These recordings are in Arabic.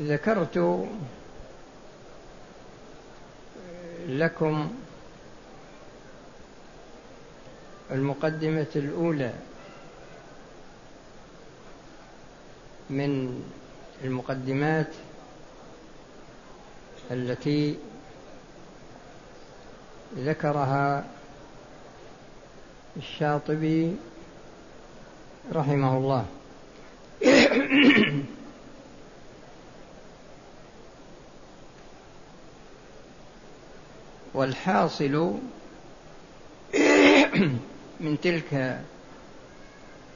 ذكرت لكم المقدمة الأولى من المقدمات التي ذكرها الشاطبي رحمه الله. والحاصل من تلك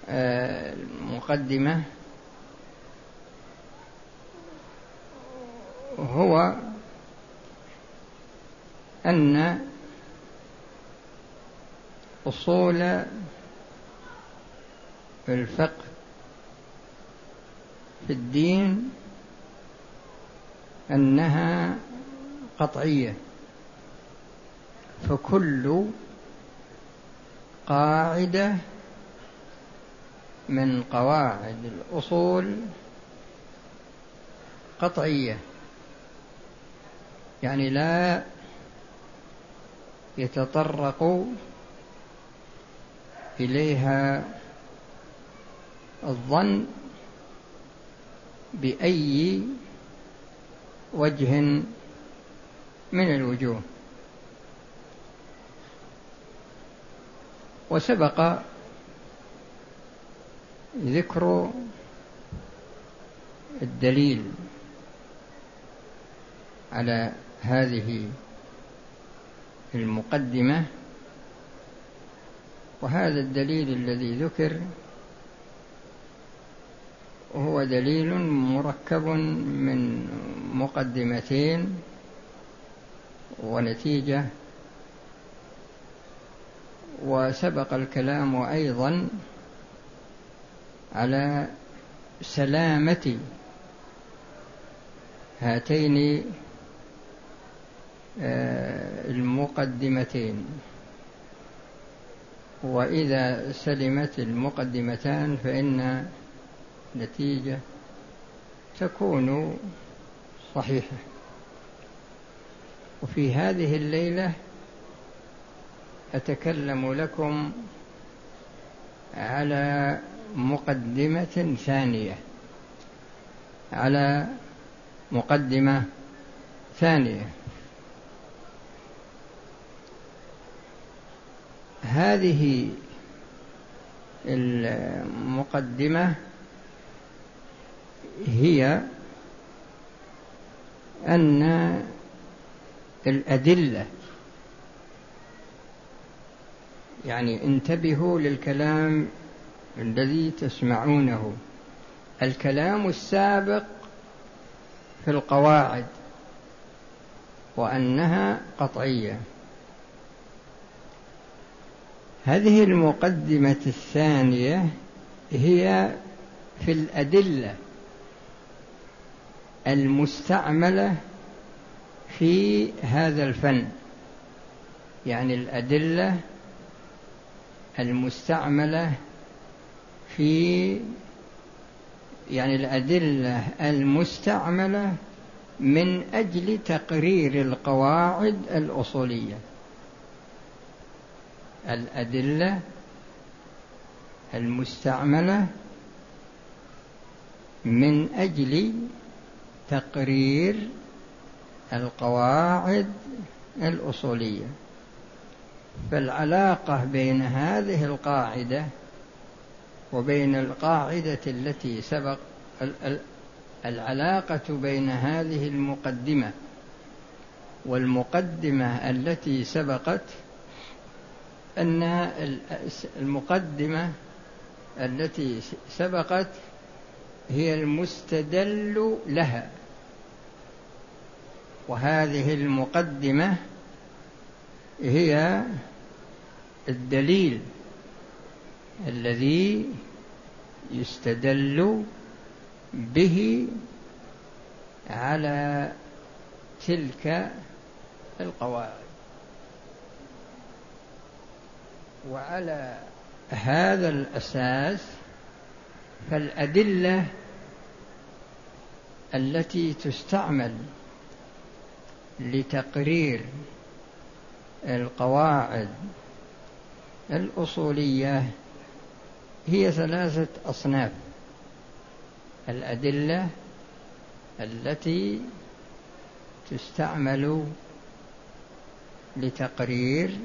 آه، المقدمة هو أن أصول الفقه في الدين أنها قطعية. فكل قاعدة من قواعد الأصول قطعية. يعني لا يتطرق إليها الظن بأي وجه من الوجوه. وسبق ذكر الدليل على هذه المقدمة وهذا الدليل الذي ذكر هو دليل مركب من مقدمتين ونتيجة وسبق الكلام أيضا على سلامة هاتين آه، المقدمتين. وإذا سلمت المقدمتان فإن نتيجة تكون صحيحة. وفي هذه الليلة أتكلم لكم على مقدمة ثانية على مقدمة ثانية. هذه المقدمة هي أن الأدلة يعني انتبهوا للكلام الذي تسمعونه. الكلام السابق في القواعد وأنها قطعية. هذه المقدمة الثانية هي في الأدلة المستعملة في هذا الفن. يعني الأدلة المستعملة في يعني الأدلة المستعملة من أجل تقرير القواعد الأصولية. الأدلة المستعملة من أجل تقرير القواعد الأصولية. فالعلاقة بين هذه القاعدة وبين القاعدة التي سبق العلاقة بين هذه المقدمة والمقدمة التي سبقت أن المقدمة التي سبقت هي المستدل لها وهذه المقدمة هي الدليل الذي يستدل به على تلك القواعد. وعلى هذا الأساس فالأدلة التي تستعمل لتقرير القواعد الأصولية هي ثلاثة أصناف. الأدلة التي تستعمل لتقرير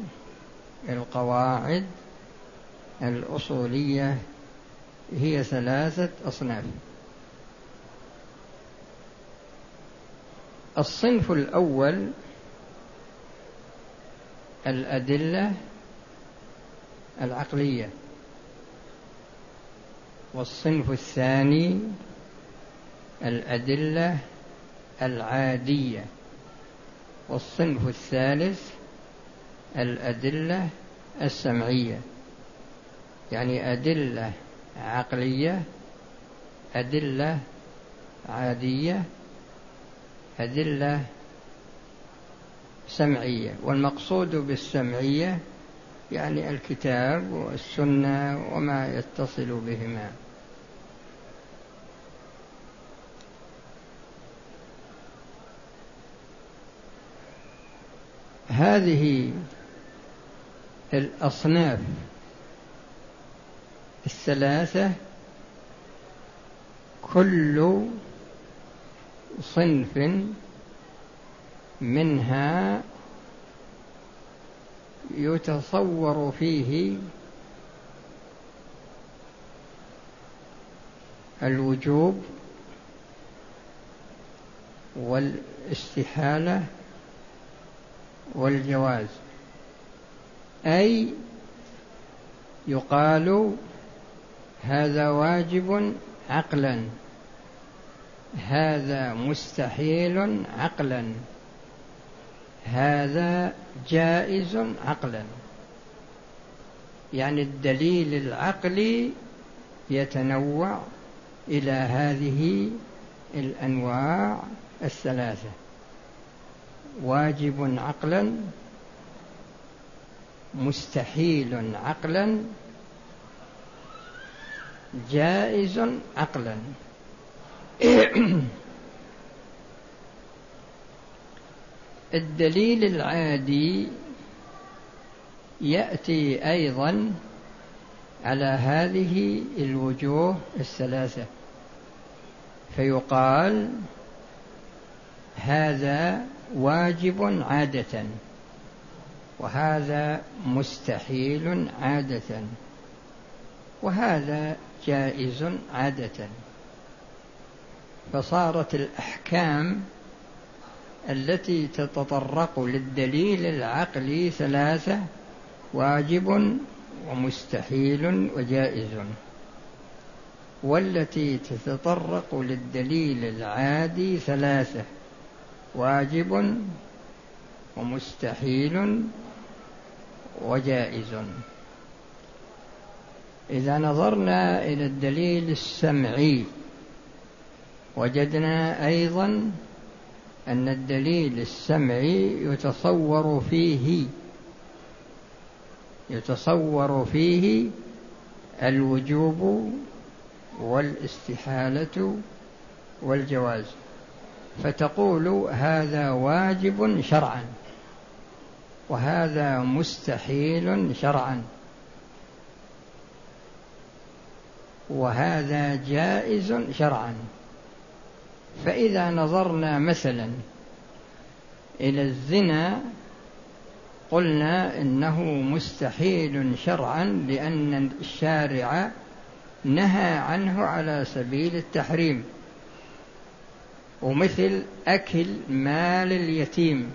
القواعد الأصولية هي ثلاثة أصناف. الصنف الأول الأدلة العقلية. والصنف الثاني الأدلة العادية. والصنف الثالث الأدلة السمعية. يعني أدلة عقلية أدلة عادية أدلة سمعية والمقصود بالسمعية يعني الكتاب والسنة وما يتصل بهما. هذه الأصناف الثلاثة كل صنف منها يتصور فيه الوجوب والاستحالة والجواز أي يقال هذا واجب عقلا هذا مستحيل عقلا. هذا جائز عقلا. يعني الدليل العقلي يتنوع إلى هذه الأنواع الثلاثة. واجب عقلا مستحيل عقلا جائز عقلا. الدليل العادي يأتي أيضا على هذه الوجوه الثلاثة. فيقال هذا واجب عادة وهذا مستحيل عادة وهذا جائز عادة. فصارت الأحكام التي تتطرق للدليل العقلي ثلاثة واجب ومستحيل وجائز. والتي تتطرق للدليل العادي ثلاثة واجب ومستحيل وجائز. إذا نظرنا إلى الدليل السمعي وجدنا أيضا أن الدليل السمعي يتصور فيه يتصور فيه الوجوب والاستحالة والجواز. فتقول هذا واجب شرعا وهذا مستحيل شرعا وهذا جائز شرعا. فإذا نظرنا مثلا إلى الزنا قلنا إنه مستحيل شرعا لأن الشارع نهى عنه على سبيل التحريم. ومثل أكل مال اليتيم.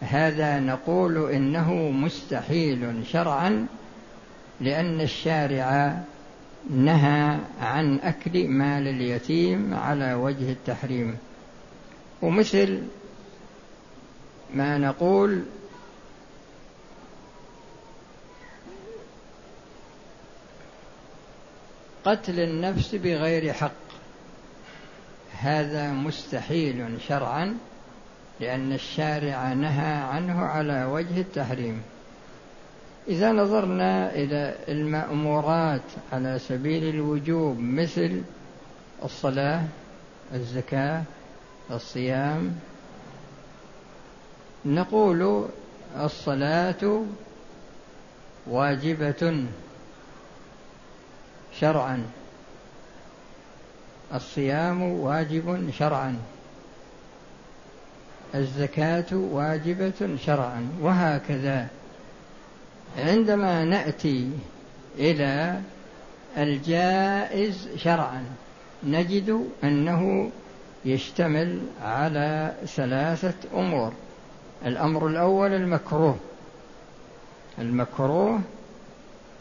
هذا نقول إنه مستحيل شرعا لأن الشارع نهى عن أكل مال اليتيم على وجه التحريم. ومثل ما نقول قتل النفس بغير حق. هذا مستحيل شرعا لأن الشارع نهى عنه على وجه التحريم. إذا نظرنا إلى المأمورات على سبيل الوجوب مثل الصلاة الزكاة الصيام نقول الصلاة واجبة شرعا. الصيام واجب شرعا. الزكاة واجبة شرعا. وهكذا. عندما نأتي إلى الجائز شرعا نجد أنه يشتمل على ثلاثة أمور. الأمر الأول المكروه. المكروه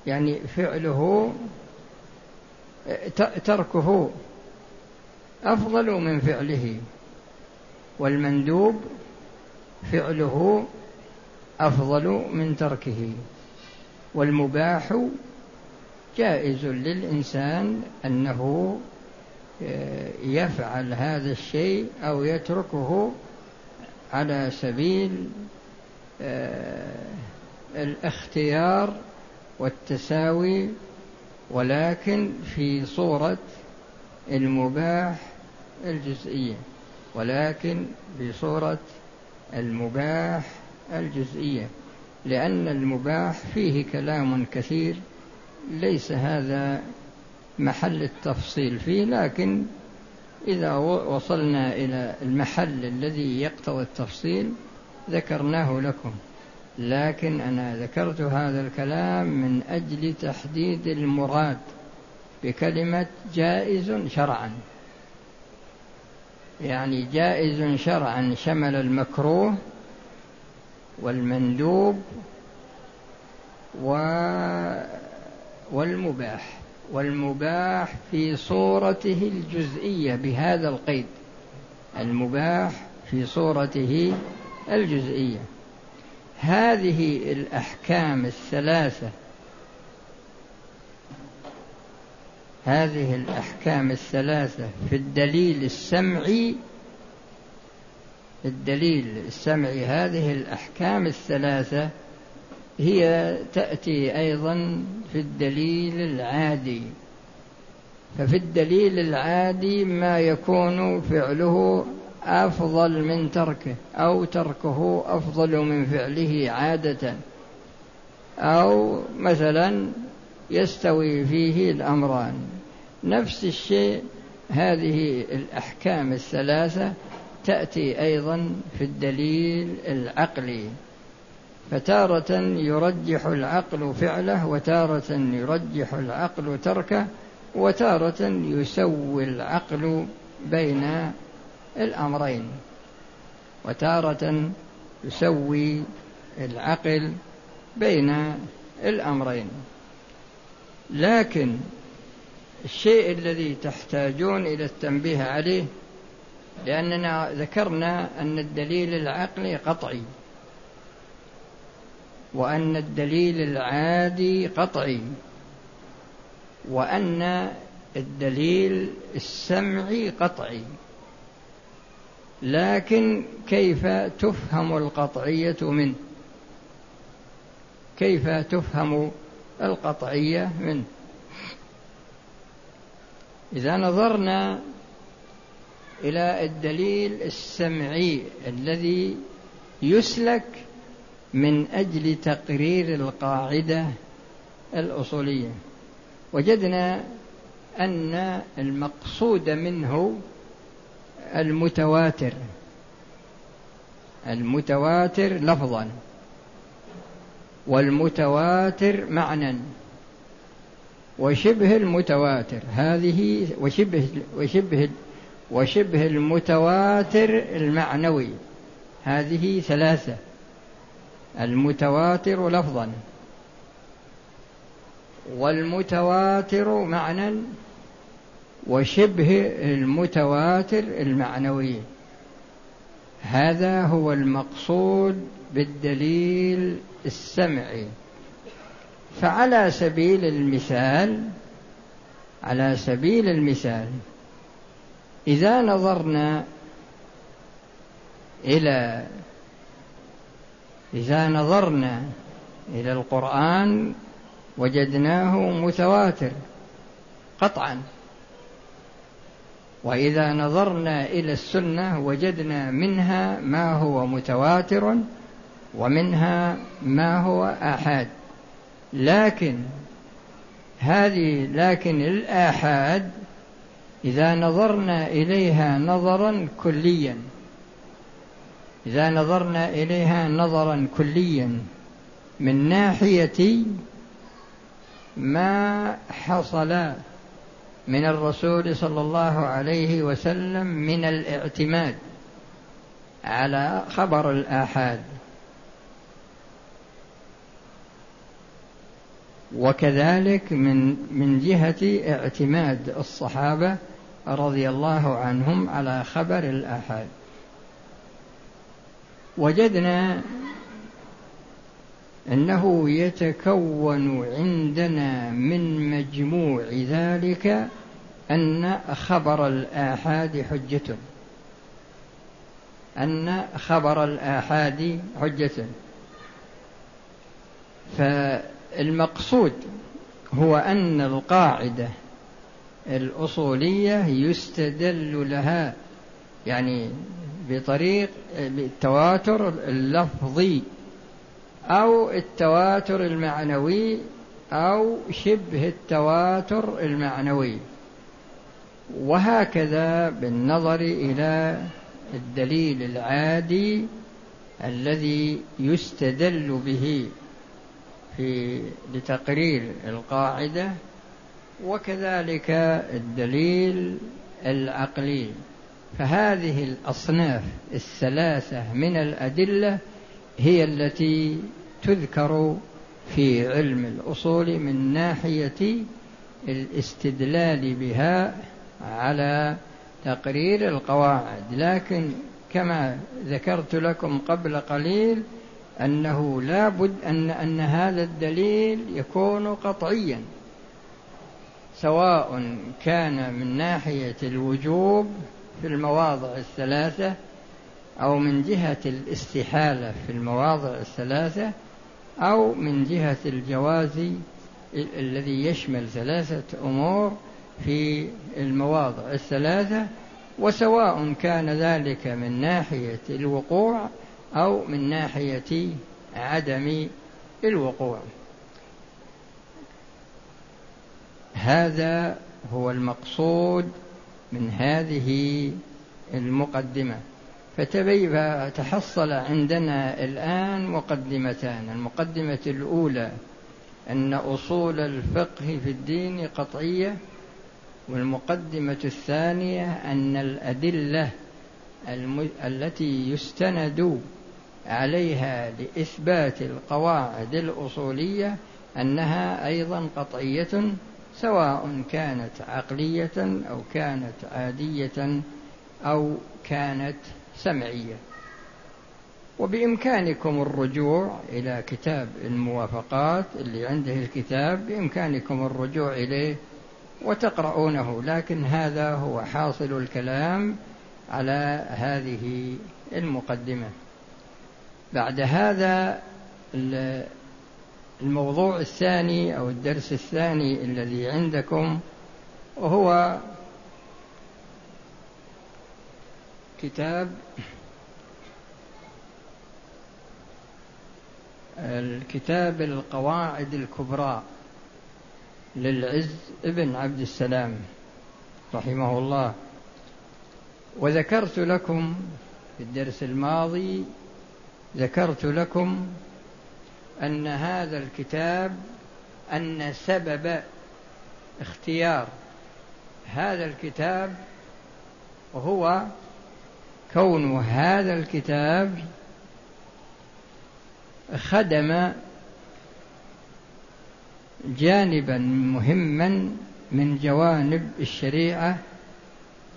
يعني فعله تركه أفضل من فعله والمندوب فعله أفضل من تركه. والمباح جائز للإنسان أنه آه، يفعل هذا الشيء أو يتركه على سبيل آه، الاختيار والتساوي ولكن في صورة المباح الجزئية ولكن بصورة المباح الجزئية. لأن المباح فيه كلام كثير ليس هذا محل التفصيل فيه لكن إذا وصلنا إلى المحل الذي يقتضي التفصيل ذكرناه لكم. لكن أنا ذكرت هذا الكلام من أجل تحديد المراد بكلمة جائز شرعا. يعني جائز شرعا شمل المكروه والمندوب و والمباح والمباح في صورته الجزئية بهذا القيد. المباح في صورته الجزئية. هذه الأحكام الثلاثة هذه الأحكام الثلاثة في الدليل السمعي الدليل السمعي هذه الأحكام الثلاثة هي تأتي أيضا في الدليل العادي. ففي الدليل العادي ما يكون فعله أفضل من تركه أو تركه أفضل من فعله عادة. أو مثلا يستوي فيه الأمران. نفس الشيء هذه الأحكام الثلاثة تأتي أيضا في الدليل العقلي. فتارة يرجح العقل فعله وتارة يرجح العقل تركه وتارة يسوي العقل بين الأمرين. وتارة يسوي العقل بين الأمرين. لكن الشيء الذي تحتاجون إلى التنبيه عليه لأننا ذكرنا أن الدليل العقلي قطعي وأن الدليل العادي قطعي وأن الدليل السمعي قطعي. لكن كيف تفهم القطعية منه؟ كيف تفهم القطعية منه؟ إذا نظرنا إلى الدليل السمعي الذي يسلك من أجل تقرير القاعدة الأصولية. وجدنا أن المقصود منه المتواتر. المتواتر لفظا. والمتواتر معنى وشبه المتواتر هذه وشبه وشبه وشبه المتواتر المعنوي. هذه ثلاثة. المتواتر لفظا. والمتواتر معنى وشبه المتواتر المعنوي. هذا هو المقصود بالدليل السمعي. فعلى سبيل المثال على سبيل المثال إذا نظرنا إلى إذا نظرنا إلى القرآن وجدناه متواتر قطعا. وإذا نظرنا إلى السنة وجدنا منها ما هو متواتر ومنها ما هو آحاد. لكن هذه لكن الآحاد إذا نظرنا إليها نظرا كليا. إذا نظرنا إليها نظرا كليا من ناحية ما حصل من الرسول صلى الله عليه وسلم من الاعتماد على خبر الآحاد. وكذلك من من جهة اعتماد الصحابة رضي الله عنهم على خبر الآحاد وجدنا أنه يتكون عندنا من مجموع ذلك أن خبر الآحاد حجة. أن خبر الآحاد حجة. ف المقصود هو أن القاعدة الأصولية يستدل لها يعني بطريق التواتر اللفظي أو التواتر المعنوي أو شبه التواتر المعنوي. وهكذا بالنظر إلى الدليل العادي الذي يستدل به في لتقرير القاعدة وكذلك الدليل العقلي. فهذه الأصناف الثلاثة من الأدلة هي التي تذكر في علم الأصول من ناحية الاستدلال بها على تقرير القواعد. لكن كما ذكرت لكم قبل قليل أنه لا بد أن أن هذا الدليل يكون قطعيا. سواء كان من ناحية الوجوب في المواضع الثلاثة أو من جهة الاستحالة في المواضع الثلاثة أو من جهة الجواز الذي يشمل ثلاثة أمور في المواضع الثلاثة وسواء كان ذلك من ناحية الوقوع أو من ناحية عدم الوقوع. هذا هو المقصود من هذه المقدمة. فتحصل عندنا الآن مقدمتان. المقدمة الأولى أن أصول الفقه في الدين قطعية. والمقدمة الثانية أن الأدلة التي يستند عليها لإثبات القواعد الأصولية أنها أيضا قطعية. سواء كانت عقلية أو كانت عادية أو كانت سمعية. وبإمكانكم الرجوع إلى كتاب الموافقات اللي عنده الكتاب بإمكانكم الرجوع إليه وتقرؤونه لكن هذا هو حاصل الكلام على هذه المقدمة. بعد هذا الموضوع الثاني أو الدرس الثاني الذي عندكم وهو كتاب الكتاب القواعد الكبرى للعز ابن عبد السلام رحمه الله. وذكرت لكم في الدرس الماضي ذكرت لكم أن هذا الكتاب أن سبب اختيار هذا الكتاب هو كون هذا الكتاب خدم جانبا مهما من جوانب الشريعة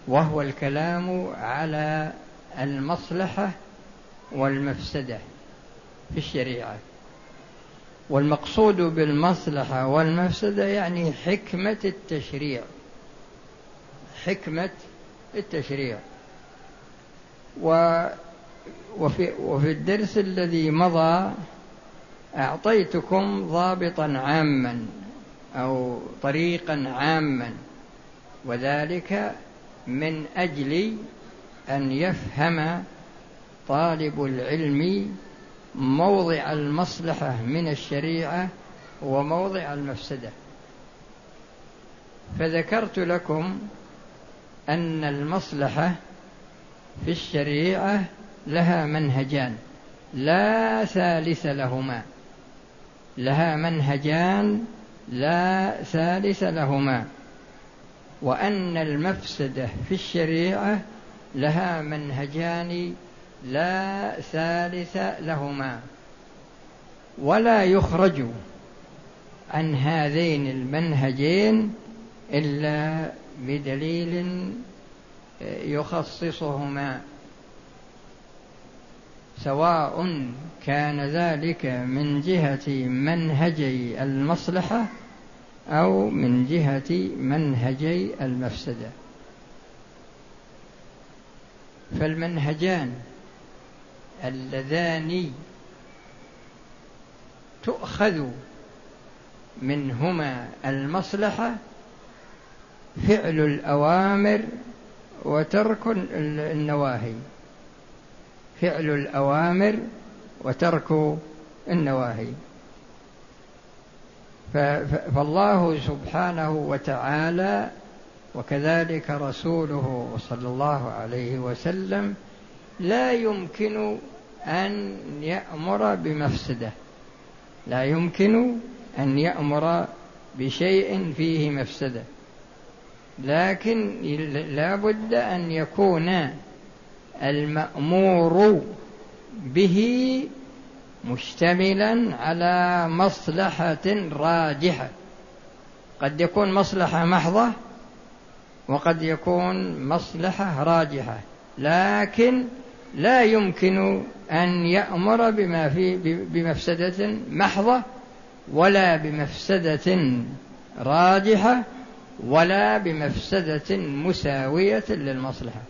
وهو الكلام على المصلحة والمفسدة في الشريعة. والمقصود بالمصلحة والمفسدة يعني حكمة التشريع. حكمة التشريع. وفي, وفي الدرس الذي مضى أعطيتكم ضابطا عاما أو طريقا عاما وذلك من أجل أن يفهم طالب العلم موضع المصلحة من الشريعة وموضع المفسدة. فذكرت لكم أن المصلحة في الشريعة لها منهجان لا ثالث لهما. لها منهجان لا ثالث لهما. وأن المفسدة في الشريعة لها منهجان لا ثالث لهما. ولا يخرج عن هذين المنهجين إلا بدليل يخصصهما. سواء كان ذلك من جهة منهجي المصلحة أو من جهة منهجي المفسدة. فالمنهجان اللذان تؤخذ منهما المصلحة فعل الأوامر وترك النواهي. فعل الأوامر وترك النواهي. فالله سبحانه وتعالى وكذلك رسوله صلى الله عليه وسلم لا يمكن أن يأمر بمفسدة. لا يمكن أن يأمر بشيء فيه مفسدة. لكن لا بد أن يكون المأمور به مشتملا على مصلحة راجحة. قد يكون مصلحة محضة وقد يكون مصلحة راجحة. لكن لا يمكن أن يأمر بما في بمفسدة محضة ولا بمفسدة راجحة ولا بمفسدة مساوية للمصلحة.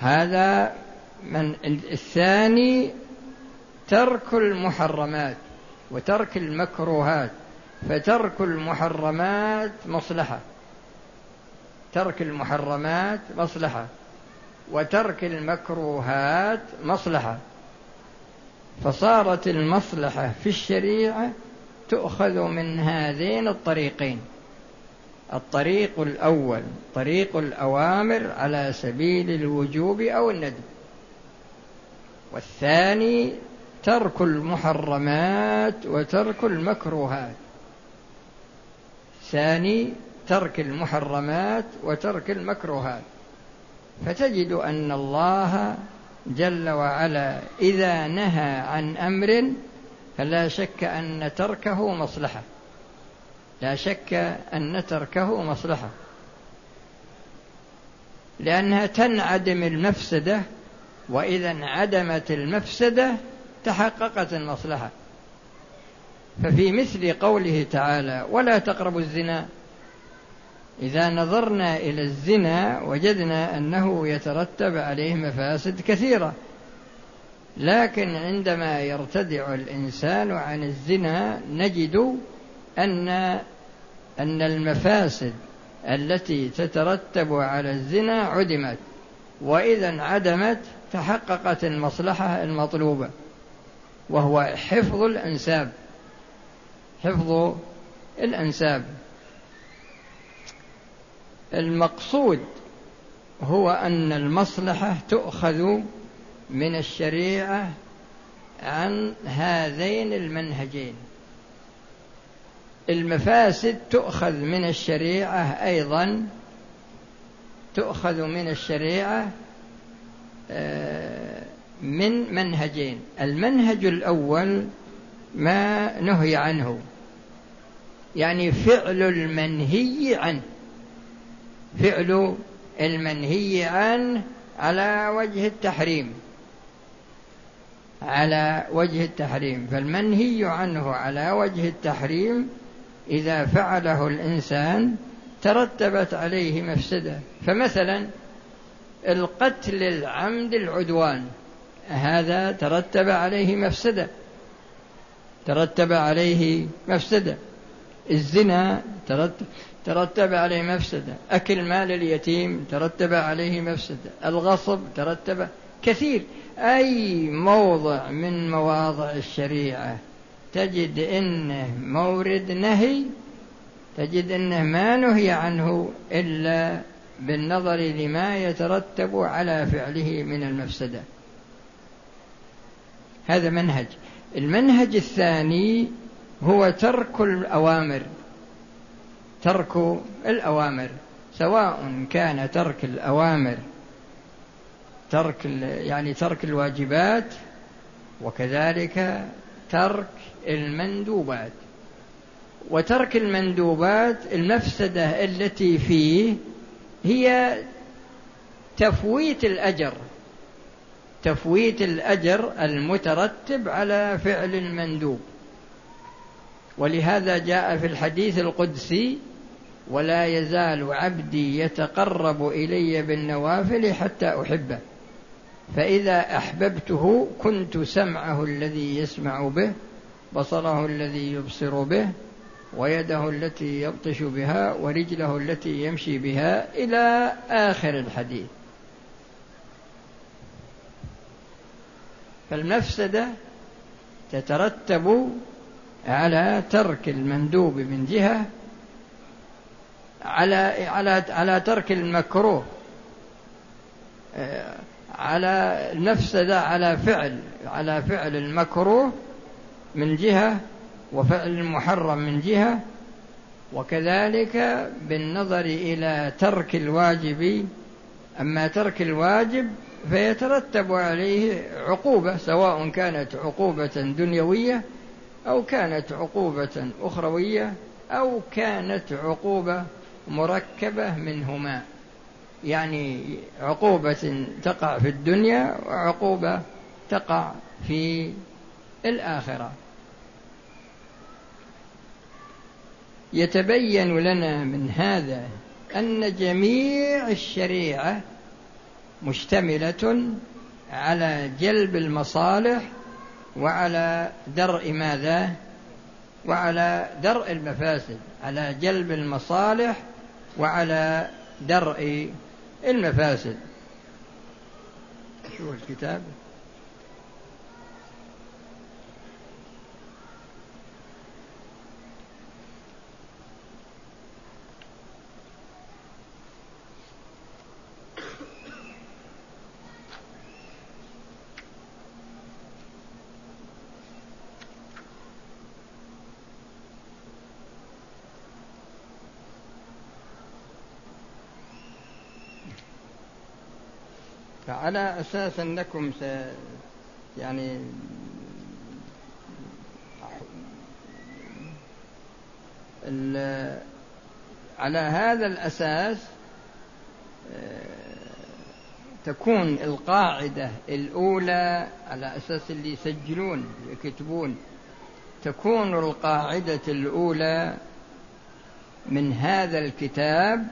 هذا من الثاني ترك المحرمات وترك المكروهات فترك المحرمات مصلحة. ترك المحرمات مصلحة. وترك المكروهات مصلحة. فصارت المصلحة في الشريعة تؤخذ من هذين الطريقين. الطريق الأول طريق الأوامر على سبيل الوجوب أو الندب. والثاني ترك المحرمات وترك المكروهات. ثاني ترك المحرمات وترك المكروهات. فتجد أن الله جل وعلا إذا نهى عن أمر فلا شك أن تركه مصلحة. لا شك أن تركه مصلحة. لأنها تنعدم المفسدة وإذا انعدمت المفسدة تحققت المصلحة. ففي مثل قوله تعالى ولا تقربوا الزنا إذا نظرنا إلى الزنا وجدنا أنه يترتب عليه مفاسد كثيرة. لكن عندما يرتدع الإنسان عن الزنا نجد أن أن المفاسد التي تترتب على الزنا عدمت. وإذا انعدمت تحققت المصلحة المطلوبة وهو حفظ الأنساب. حفظ الأنساب. المقصود هو أن المصلحة تؤخذ من الشريعة عن هذين المنهجين. المفاسد تؤخذ من الشريعة أيضا تؤخذ من الشريعة آه، من منهجين. المنهج الأول ما نهي عنه يعني فعل المنهي عنه. فعل المنهي عنه على وجه التحريم. على وجه التحريم. فالمنهي عنه على وجه التحريم إذا فعله الإنسان ترتبت عليه مفسدة. فمثلا القتل العمد العدوان هذا ترتب عليه مفسدة. ترتب عليه مفسدة. الزنا ترتب عليه مفسدة أكل مال اليتيم ترتب عليه مفسدة الغصب ترتب كثير. أي موضع من مواضع الشريعة تجد إنه مورد نهي تجد أنه ما نهي عنه إلا بالنظر لما يترتب على فعله من المفسدة هذا منهج. المنهج الثاني هو ترك الأوامر. ترك الأوامر سواء كان ترك الأوامر ترك يعني ترك الواجبات وكذلك ترك المندوبات. وترك المندوبات المفسدة التي فيه هي تفويت الأجر تفويت الأجر المترتب على فعل المندوب. ولهذا جاء في الحديث القدسي ولا يزال عبدي يتقرب إلي بالنوافل حتى أحبه. فإذا أحببته كنت سمعه الذي يسمع به بصره الذي يبصر به ويده التي يبطش بها ورجله التي يمشي بها إلى آخر الحديث. فالمفسدة تترتب على ترك المندوب من جهة على على على ترك المكروه على المفسدة على فعل على فعل المكروه من جهة وفعل المحرم من جهة وكذلك بالنظر إلى ترك الواجب أما ترك الواجب فيترتب عليه عقوبة سواء كانت عقوبة دنيوية أو كانت عقوبة أخروية أو كانت عقوبة مركبة منهما يعني عقوبة تقع في الدنيا وعقوبة تقع في الآخرة يتبين لنا من هذا أن جميع الشريعة مشتملة على جلب المصالح وعلى درء ماذا؟ وعلى درء المفاسد على جلب المصالح وعلى درء المفاسد. شو الكتاب؟ فعلى أساس أنكم س يعني على هذا الأساس آه، تكون القاعدة الأولى على أساس اللي يسجلون يكتبون. تكون القاعدة الأولى من هذا الكتاب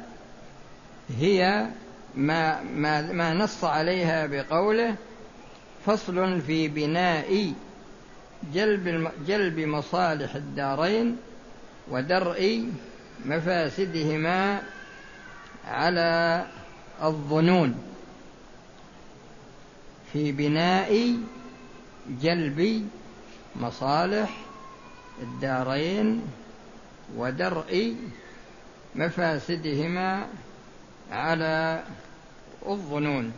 هي ما, ما, ما نص عليها بقوله فصل في بناء جلب جلب مصالح الدارين ودرء مفاسدهما على الظنون. في بناء جلب مصالح الدارين ودرء مفاسدهما على الظنون.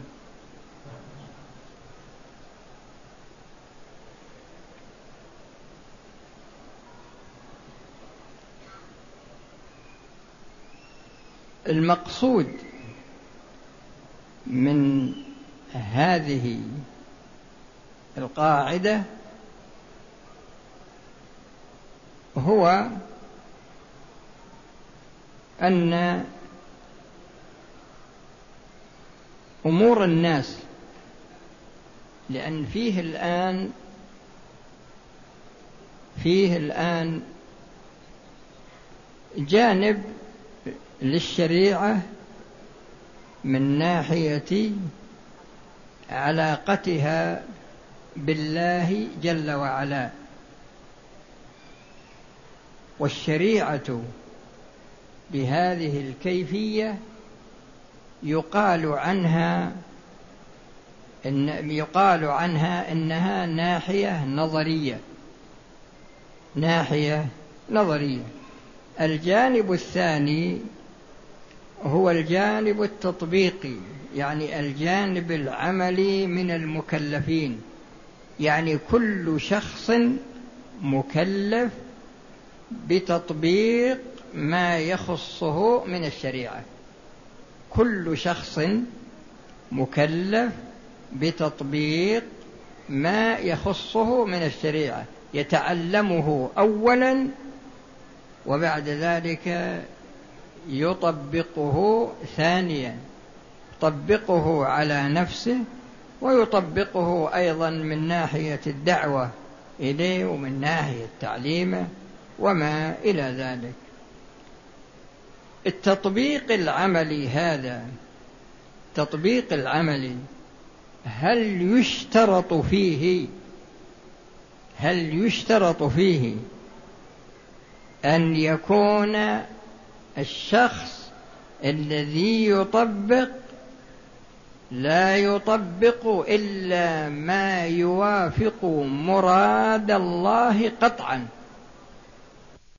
المقصود من هذه القاعدة هو أن أمور الناس لأن فيه الآن فيه الآن جانب للشريعة من ناحية علاقتها بالله جل وعلا. والشريعة بهذه الكيفية يقال عنها إن يقال عنها إنها ناحية نظرية. ناحية نظرية. الجانب الثاني هو الجانب التطبيقي يعني الجانب العملي من المكلفين. يعني كل شخص مكلف بتطبيق ما يخصه من الشريعة. كل شخص مكلف بتطبيق ما يخصه من الشريعة يتعلمه اولا وبعد ذلك يطبقه ثانيا يطبقه على نفسه ويطبقه أيضا من ناحية الدعوة إليه ومن ناحية تعليمه وما إلى ذلك. التطبيق العملي هذا التطبيق العملي هل يشترط فيه؟ هل يشترط فيه أن يكون الشخص الذي يطبق لا يطبق إلا ما يوافق مراد الله قطعا؟